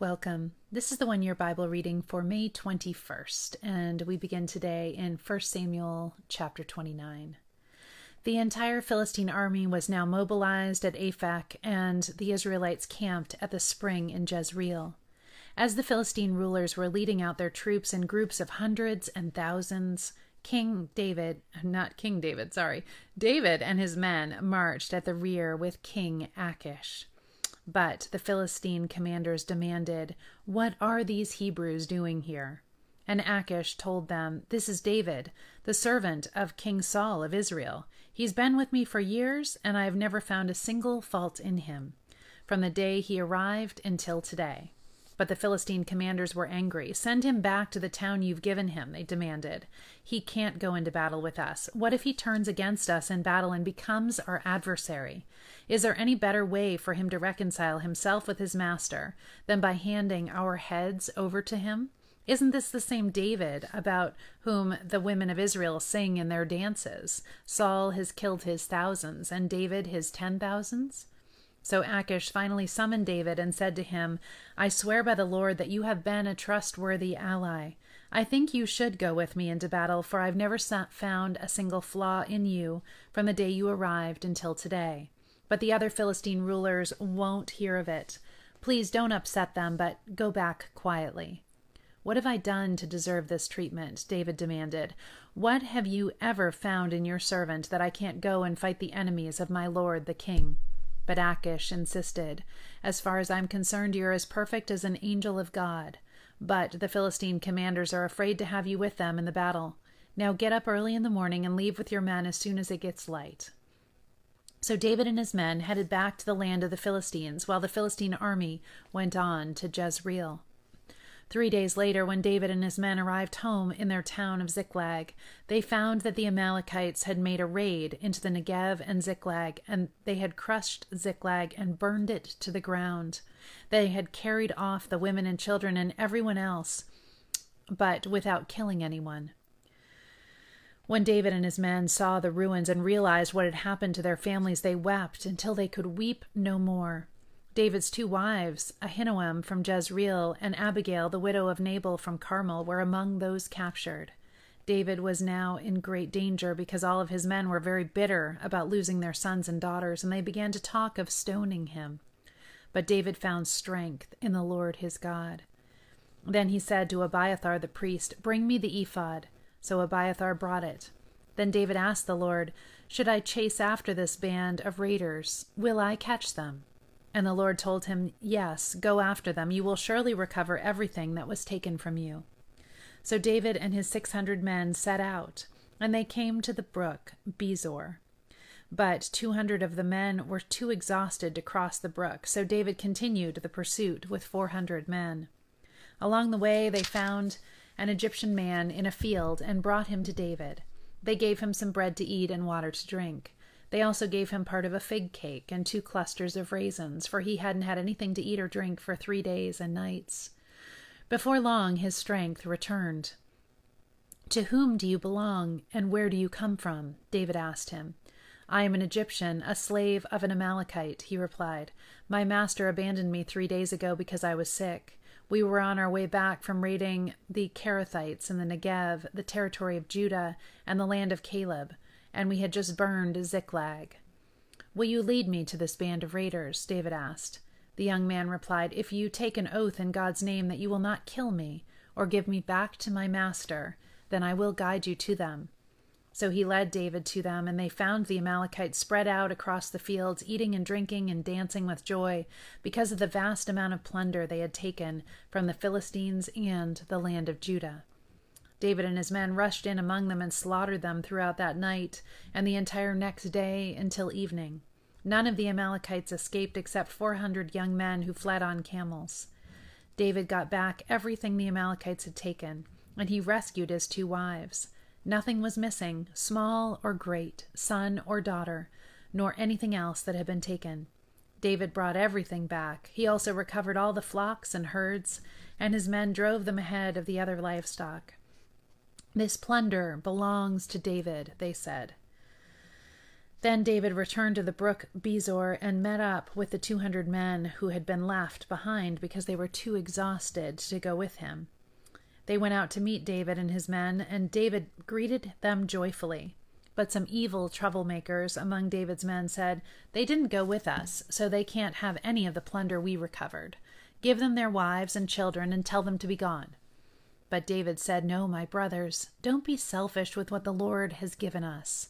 Welcome. This is the one year Bible reading for May 21st, and we begin today in 1 Samuel chapter 29. The entire Philistine army was now mobilized at Aphek, and the Israelites camped at the spring in Jezreel. As the Philistine rulers were leading out their troops in groups of hundreds and thousands, King David, not King David, sorry, David and his men marched at the rear with King Achish. But the Philistine commanders demanded, What are these Hebrews doing here? And Achish told them, This is David, the servant of King Saul of Israel. He's been with me for years, and I have never found a single fault in him, from the day he arrived until today. But the Philistine commanders were angry. Send him back to the town you've given him, they demanded. He can't go into battle with us. What if he turns against us in battle and becomes our adversary? Is there any better way for him to reconcile himself with his master than by handing our heads over to him? Isn't this the same David about whom the women of Israel sing in their dances? Saul has killed his thousands, and David his ten thousands? So Achish finally summoned David and said to him, I swear by the Lord that you have been a trustworthy ally. I think you should go with me into battle, for I've never found a single flaw in you from the day you arrived until today. But the other Philistine rulers won't hear of it. Please don't upset them, but go back quietly. What have I done to deserve this treatment? David demanded. What have you ever found in your servant that I can't go and fight the enemies of my lord the king? But Achish insisted, As far as I'm concerned, you're as perfect as an angel of God. But the Philistine commanders are afraid to have you with them in the battle. Now get up early in the morning and leave with your men as soon as it gets light. So David and his men headed back to the land of the Philistines, while the Philistine army went on to Jezreel. Three days later, when David and his men arrived home in their town of Ziklag, they found that the Amalekites had made a raid into the Negev and Ziklag, and they had crushed Ziklag and burned it to the ground. They had carried off the women and children and everyone else, but without killing anyone. When David and his men saw the ruins and realized what had happened to their families, they wept until they could weep no more. David's two wives, Ahinoam from Jezreel and Abigail, the widow of Nabal from Carmel, were among those captured. David was now in great danger because all of his men were very bitter about losing their sons and daughters, and they began to talk of stoning him. But David found strength in the Lord his God. Then he said to Abiathar the priest, Bring me the ephod. So Abiathar brought it. Then David asked the Lord, Should I chase after this band of raiders? Will I catch them? And the Lord told him, Yes, go after them. You will surely recover everything that was taken from you. So David and his six hundred men set out, and they came to the brook Besor. But two hundred of the men were too exhausted to cross the brook, so David continued the pursuit with four hundred men. Along the way they found an Egyptian man in a field and brought him to David. They gave him some bread to eat and water to drink. They also gave him part of a fig cake and two clusters of raisins, for he hadn't had anything to eat or drink for three days and nights. Before long, his strength returned. To whom do you belong, and where do you come from? David asked him. I am an Egyptian, a slave of an Amalekite, he replied. My master abandoned me three days ago because I was sick. We were on our way back from raiding the Kerethites in the Negev, the territory of Judah, and the land of Caleb and we had just burned Ziklag. Will you lead me to this band of raiders? David asked. The young man replied, If you take an oath in God's name that you will not kill me or give me back to my master, then I will guide you to them. So he led David to them, and they found the Amalekites spread out across the fields, eating and drinking and dancing with joy because of the vast amount of plunder they had taken from the Philistines and the land of Judah. David and his men rushed in among them and slaughtered them throughout that night and the entire next day until evening. None of the Amalekites escaped except 400 young men who fled on camels. David got back everything the Amalekites had taken and he rescued his two wives. Nothing was missing, small or great, son or daughter, nor anything else that had been taken. David brought everything back. He also recovered all the flocks and herds, and his men drove them ahead of the other livestock. This plunder belongs to David, they said. Then David returned to the brook Besor and met up with the two hundred men who had been left behind because they were too exhausted to go with him. They went out to meet David and his men, and David greeted them joyfully. But some evil troublemakers among David's men said, They didn't go with us, so they can't have any of the plunder we recovered. Give them their wives and children and tell them to be gone. But David said, No, my brothers, don't be selfish with what the Lord has given us.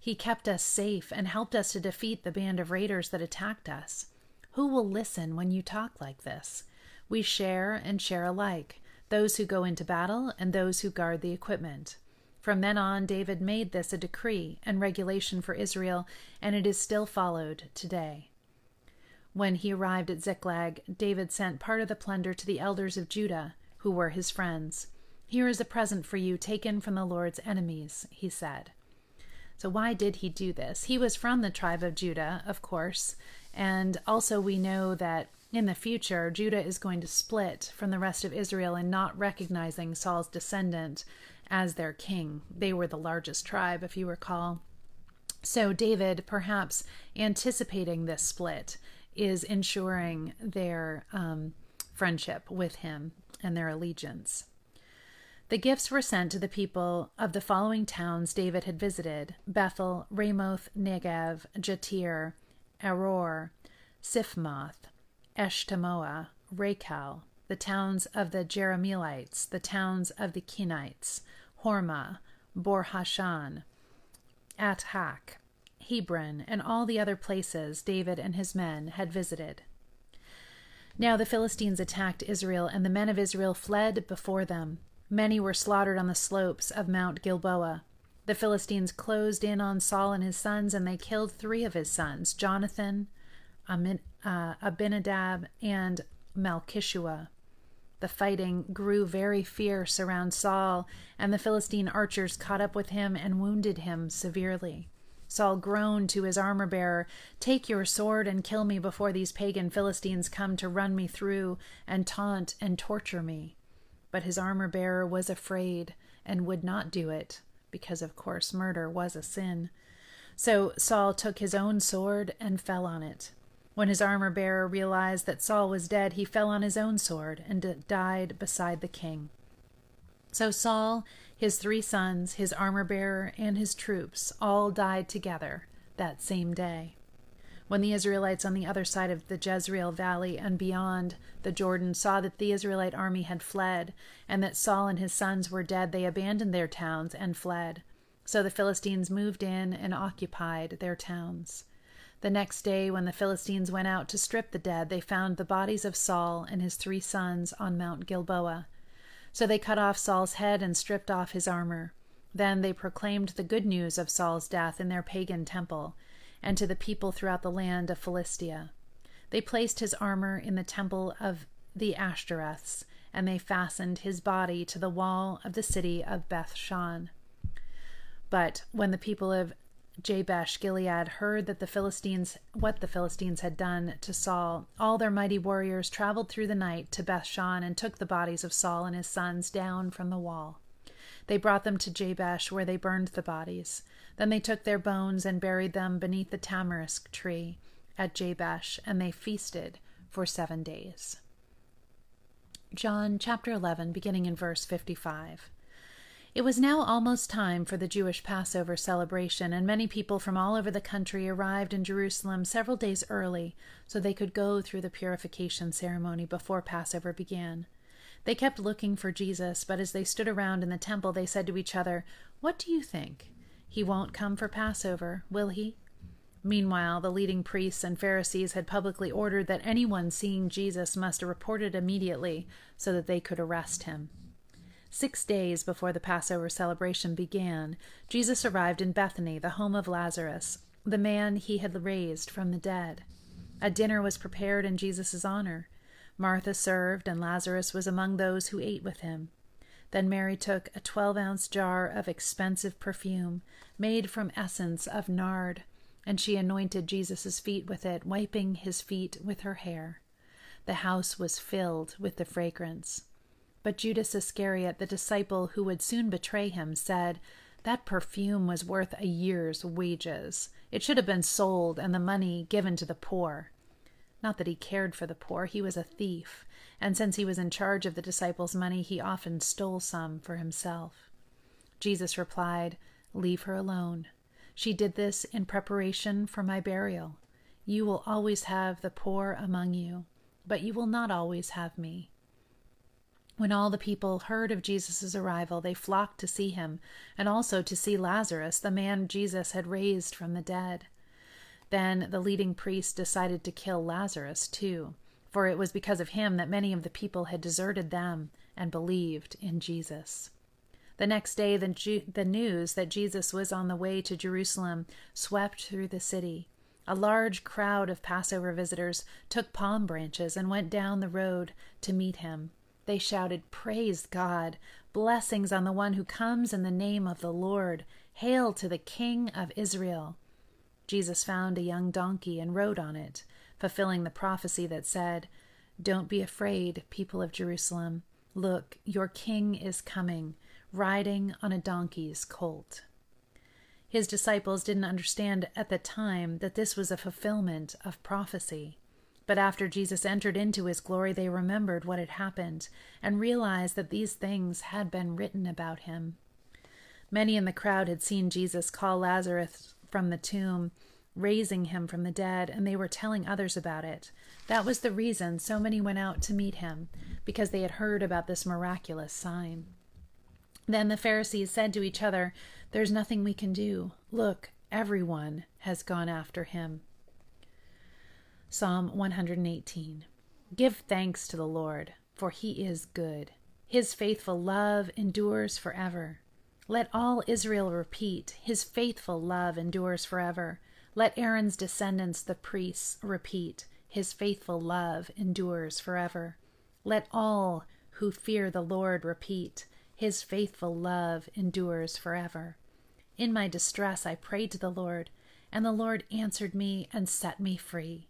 He kept us safe and helped us to defeat the band of raiders that attacked us. Who will listen when you talk like this? We share and share alike, those who go into battle and those who guard the equipment. From then on, David made this a decree and regulation for Israel, and it is still followed today. When he arrived at Ziklag, David sent part of the plunder to the elders of Judah, who were his friends. Here is a present for you taken from the Lord's enemies, he said. So, why did he do this? He was from the tribe of Judah, of course, and also we know that in the future, Judah is going to split from the rest of Israel in not recognizing Saul's descendant as their king. They were the largest tribe, if you recall. So, David, perhaps anticipating this split, is ensuring their um, friendship with him and their allegiance. The gifts were sent to the people of the following towns David had visited Bethel, Ramoth, Negev, Jatir, Aroer, Siphmoth, Eshtemoa, Rachel, the towns of the Jerahmeelites, the towns of the Kenites, Hormah, Bor-Ashan, Athach, Hebron, and all the other places David and his men had visited. Now the Philistines attacked Israel, and the men of Israel fled before them. Many were slaughtered on the slopes of Mount Gilboa. The Philistines closed in on Saul and his sons, and they killed three of his sons Jonathan, uh, Abinadab, and Malchishua. The fighting grew very fierce around Saul, and the Philistine archers caught up with him and wounded him severely. Saul groaned to his armor bearer, Take your sword and kill me before these pagan Philistines come to run me through and taunt and torture me. But his armor bearer was afraid and would not do it, because of course murder was a sin. So Saul took his own sword and fell on it. When his armor bearer realized that Saul was dead, he fell on his own sword and died beside the king. So Saul his three sons, his armor bearer, and his troops all died together that same day. When the Israelites on the other side of the Jezreel valley and beyond the Jordan saw that the Israelite army had fled, and that Saul and his sons were dead, they abandoned their towns and fled. So the Philistines moved in and occupied their towns. The next day, when the Philistines went out to strip the dead, they found the bodies of Saul and his three sons on Mount Gilboa. So they cut off Saul's head and stripped off his armor. Then they proclaimed the good news of Saul's death in their pagan temple, and to the people throughout the land of Philistia. They placed his armor in the temple of the Ashtoreths, and they fastened his body to the wall of the city of Bethshan. But when the people of Jabesh Gilead heard that the Philistines what the Philistines had done to Saul, all their mighty warriors traveled through the night to Bethshan and took the bodies of Saul and his sons down from the wall. They brought them to Jabesh, where they burned the bodies. Then they took their bones and buried them beneath the tamarisk tree at Jabesh, and they feasted for seven days. John chapter 11, beginning in verse 55. It was now almost time for the Jewish Passover celebration, and many people from all over the country arrived in Jerusalem several days early so they could go through the purification ceremony before Passover began. They kept looking for Jesus, but as they stood around in the temple, they said to each other, What do you think? He won't come for Passover, will he? Meanwhile, the leading priests and Pharisees had publicly ordered that anyone seeing Jesus must report it immediately so that they could arrest him. Six days before the Passover celebration began, Jesus arrived in Bethany, the home of Lazarus, the man he had raised from the dead. A dinner was prepared in Jesus' honor. Martha served, and Lazarus was among those who ate with him. Then Mary took a twelve ounce jar of expensive perfume made from essence of nard, and she anointed Jesus' feet with it, wiping his feet with her hair. The house was filled with the fragrance. But Judas Iscariot, the disciple who would soon betray him, said, That perfume was worth a year's wages. It should have been sold and the money given to the poor. Not that he cared for the poor, he was a thief, and since he was in charge of the disciples' money, he often stole some for himself. Jesus replied, Leave her alone. She did this in preparation for my burial. You will always have the poor among you, but you will not always have me. When all the people heard of Jesus' arrival, they flocked to see him, and also to see Lazarus, the man Jesus had raised from the dead. Then the leading priests decided to kill Lazarus too, for it was because of him that many of the people had deserted them and believed in Jesus. The next day, the, Ju- the news that Jesus was on the way to Jerusalem swept through the city. A large crowd of Passover visitors took palm branches and went down the road to meet him. They shouted, Praise God! Blessings on the one who comes in the name of the Lord! Hail to the King of Israel! Jesus found a young donkey and rode on it, fulfilling the prophecy that said, Don't be afraid, people of Jerusalem. Look, your king is coming, riding on a donkey's colt. His disciples didn't understand at the time that this was a fulfillment of prophecy. But after Jesus entered into his glory, they remembered what had happened and realized that these things had been written about him. Many in the crowd had seen Jesus call Lazarus from the tomb, raising him from the dead, and they were telling others about it. That was the reason so many went out to meet him, because they had heard about this miraculous sign. Then the Pharisees said to each other, There's nothing we can do. Look, everyone has gone after him. Psalm 118 Give thanks to the Lord, for he is good. His faithful love endures forever. Let all Israel repeat, His faithful love endures forever. Let Aaron's descendants, the priests, repeat, His faithful love endures forever. Let all who fear the Lord repeat, His faithful love endures forever. In my distress I prayed to the Lord, and the Lord answered me and set me free.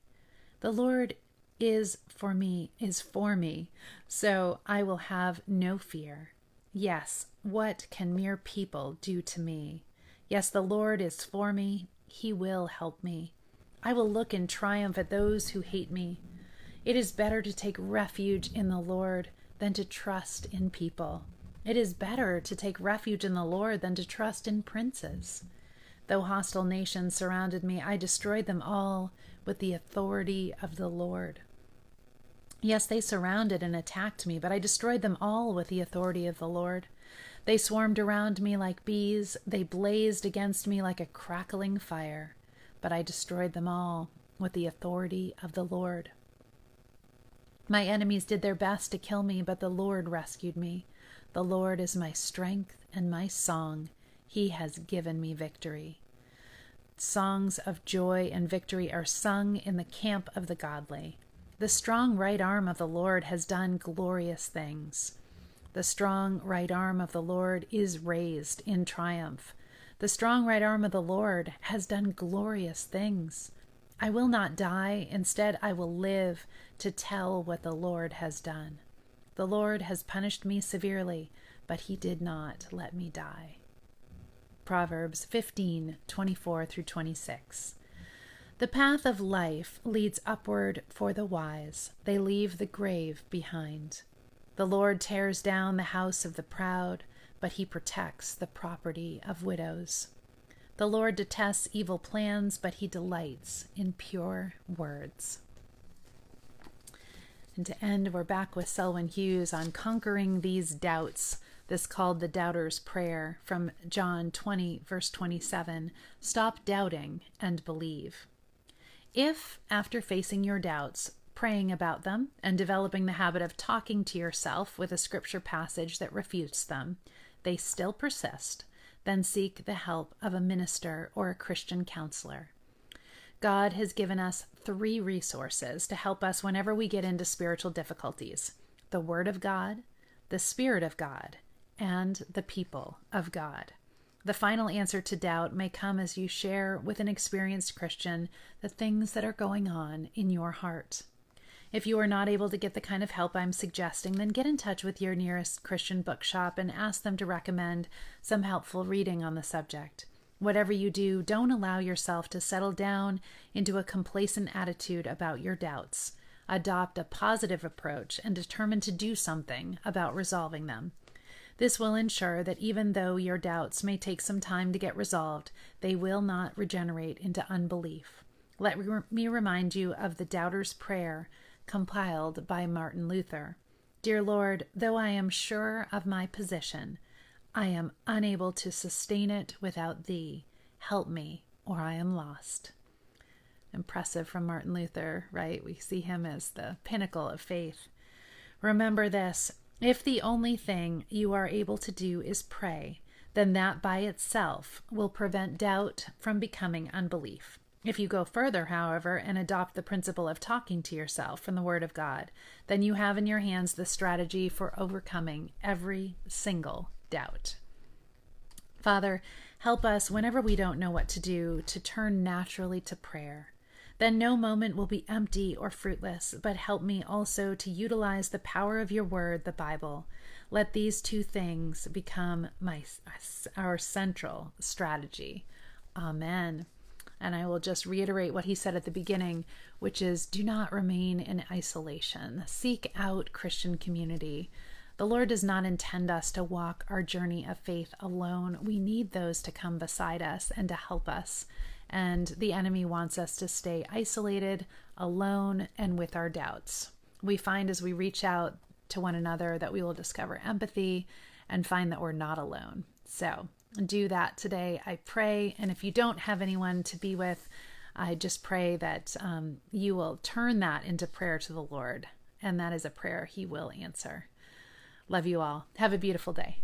The Lord is for me, is for me, so I will have no fear. Yes, what can mere people do to me? Yes, the Lord is for me. He will help me. I will look in triumph at those who hate me. It is better to take refuge in the Lord than to trust in people. It is better to take refuge in the Lord than to trust in princes. Though hostile nations surrounded me, I destroyed them all with the authority of the Lord. Yes, they surrounded and attacked me, but I destroyed them all with the authority of the Lord. They swarmed around me like bees, they blazed against me like a crackling fire, but I destroyed them all with the authority of the Lord. My enemies did their best to kill me, but the Lord rescued me. The Lord is my strength and my song. He has given me victory. Songs of joy and victory are sung in the camp of the godly. The strong right arm of the Lord has done glorious things. The strong right arm of the Lord is raised in triumph. The strong right arm of the Lord has done glorious things. I will not die, instead, I will live to tell what the Lord has done. The Lord has punished me severely, but he did not let me die. Proverbs 15 24 through 26. The path of life leads upward for the wise. They leave the grave behind. The Lord tears down the house of the proud, but he protects the property of widows. The Lord detests evil plans, but he delights in pure words. And to end, we're back with Selwyn Hughes on conquering these doubts. This called the Doubter's Prayer from John 20, verse 27. Stop doubting and believe. If, after facing your doubts, praying about them, and developing the habit of talking to yourself with a scripture passage that refutes them, they still persist, then seek the help of a minister or a Christian counselor. God has given us three resources to help us whenever we get into spiritual difficulties the Word of God, the Spirit of God, and the people of God. The final answer to doubt may come as you share with an experienced Christian the things that are going on in your heart. If you are not able to get the kind of help I'm suggesting, then get in touch with your nearest Christian bookshop and ask them to recommend some helpful reading on the subject. Whatever you do, don't allow yourself to settle down into a complacent attitude about your doubts. Adopt a positive approach and determine to do something about resolving them. This will ensure that even though your doubts may take some time to get resolved, they will not regenerate into unbelief. Let me remind you of the doubter's prayer compiled by Martin Luther. Dear Lord, though I am sure of my position, I am unable to sustain it without Thee. Help me, or I am lost. Impressive from Martin Luther, right? We see him as the pinnacle of faith. Remember this if the only thing you are able to do is pray, then that by itself will prevent doubt from becoming unbelief. If you go further, however, and adopt the principle of talking to yourself from the Word of God, then you have in your hands the strategy for overcoming every single doubt. Father, help us whenever we don't know what to do to turn naturally to prayer. Then no moment will be empty or fruitless, but help me also to utilize the power of your word, the Bible. Let these two things become my our central strategy. Amen. And I will just reiterate what he said at the beginning, which is do not remain in isolation. Seek out Christian community. The Lord does not intend us to walk our journey of faith alone. We need those to come beside us and to help us. And the enemy wants us to stay isolated, alone, and with our doubts. We find as we reach out to one another that we will discover empathy and find that we're not alone. So, do that today. I pray. And if you don't have anyone to be with, I just pray that um, you will turn that into prayer to the Lord. And that is a prayer He will answer. Love you all. Have a beautiful day.